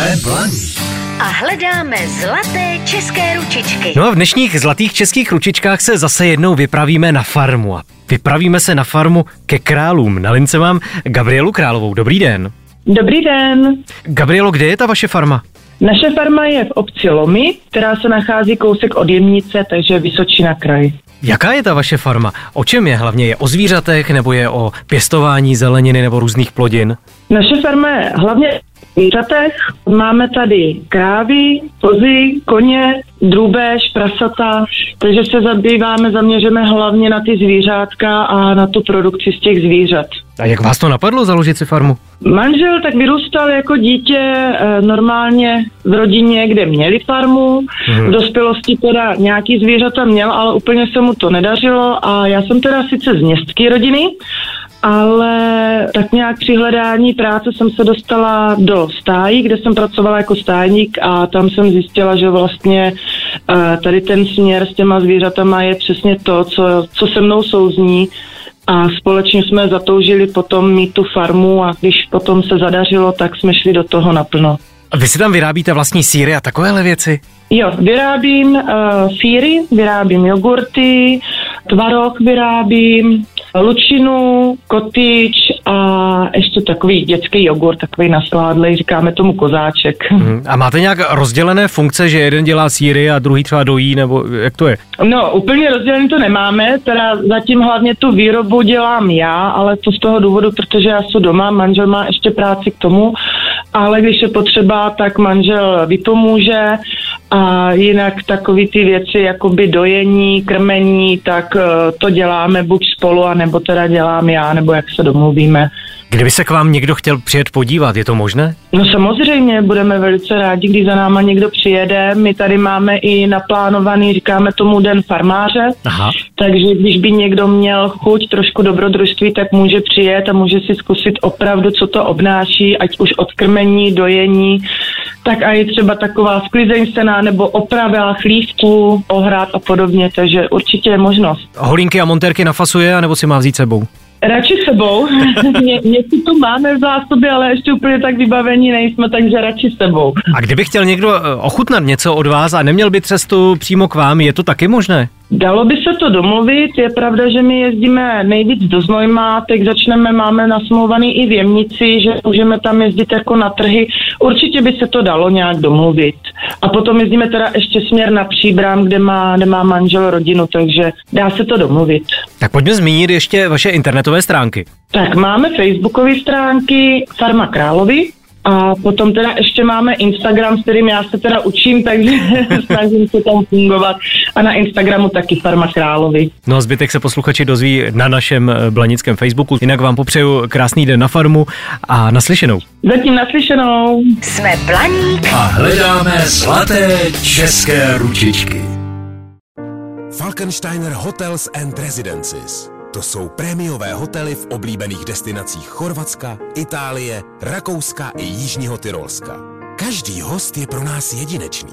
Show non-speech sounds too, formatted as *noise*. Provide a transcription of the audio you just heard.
Jsme blaní. A hledáme zlaté české ručičky. No a v dnešních zlatých českých ručičkách se zase jednou vypravíme na farmu. A vypravíme se na farmu ke králům. Na lince mám Gabrielu Královou. Dobrý den. Dobrý den. Gabrielo, kde je ta vaše farma? Naše farma je v obci Lomy, která se nachází kousek od Jemnice, takže Vysočina kraj. Jaká je ta vaše farma? O čem je? Hlavně je o zvířatech, nebo je o pěstování zeleniny nebo různých plodin? Naše farma je hlavně zvířatech. Máme tady krávy, kozy, koně, drůbež, prasata, takže se zabýváme, zaměříme hlavně na ty zvířátka a na tu produkci z těch zvířat. A jak vás to napadlo založit si farmu? Manžel tak vyrůstal jako dítě eh, normálně v rodině, kde měli farmu. Mhm. V dospělosti teda nějaký zvířata měl, ale úplně se mu to nedařilo a já jsem teda sice z městské rodiny, ale tak nějak při hledání práce jsem se dostala do stájí, kde jsem pracovala jako stájník a tam jsem zjistila, že vlastně eh, tady ten směr s těma zvířatama je přesně to, co, co se mnou souzní a společně jsme zatoužili potom mít tu farmu a když potom se zadařilo, tak jsme šli do toho naplno. A vy si tam vyrábíte vlastní síry a takovéhle věci? Jo, vyrábím uh, síry, vyrábím jogurty, tvaroh vyrábím, lučinu, kotyč a ještě takový dětský jogurt, takový nasládlej, říkáme tomu kozáček. Mhm. A máte nějak rozdělené funkce, že jeden dělá síry a druhý třeba dojí, nebo jak to je? No, úplně rozdělený to nemáme, teda zatím hlavně tu výrobu dělám já, ale to z toho důvodu, protože já jsem doma, manžel má ještě práci k tomu, ale když je potřeba, tak manžel vypomůže a jinak takový ty věci, jakoby dojení, krmení, tak eh, to děláme buď spolu, anebo teda dělám já, nebo jak se domluvíme. Kdyby se k vám někdo chtěl přijet podívat, je to možné? No samozřejmě, budeme velice rádi, když za náma někdo přijede. My tady máme i naplánovaný, říkáme tomu Den farmáře, Aha. takže když by někdo měl chuť trošku dobrodružství, tak může přijet a může si zkusit opravdu, co to obnáší, ať už od krmení, dojení, tak a i třeba taková sklizeň sená nebo oprava chlívků, ohrad a podobně, takže určitě je možnost. Holinky a montérky nafasuje, nebo si má vzít sebou? Radši sebou. *laughs* Ně, něco tu máme v zásobě, ale ještě úplně tak vybavení nejsme, takže radši sebou. A kdyby chtěl někdo eh, ochutnat něco od vás a neměl by cestu přímo k vám, je to taky možné? Dalo by se to domluvit, je pravda, že my jezdíme nejvíc do Znojma, teď začneme, máme nasmluvaný i v Jemnici, že můžeme tam jezdit jako na trhy. Určitě by se to dalo nějak domluvit. A potom jezdíme teda ještě směr na Příbram, kde má, kde má manžel rodinu, takže dá se to domluvit. Tak pojďme zmínit ještě vaše internetové stránky. Tak máme facebookové stránky Farma Královy, a potom teda ještě máme Instagram, s kterým já se teda učím, takže *laughs* snažím se tam fungovat. A na Instagramu taky Farma Královy. No a zbytek se posluchači dozví na našem eh, blanickém Facebooku. Jinak vám popřeju krásný den na farmu a naslyšenou. Zatím naslyšenou. Jsme Blaník A hledáme zlaté české ručičky. Falkensteiner Hotels and Residences. To jsou prémiové hotely v oblíbených destinacích Chorvatska, Itálie, Rakouska i Jižního Tyrolska. Každý host je pro nás jedinečný.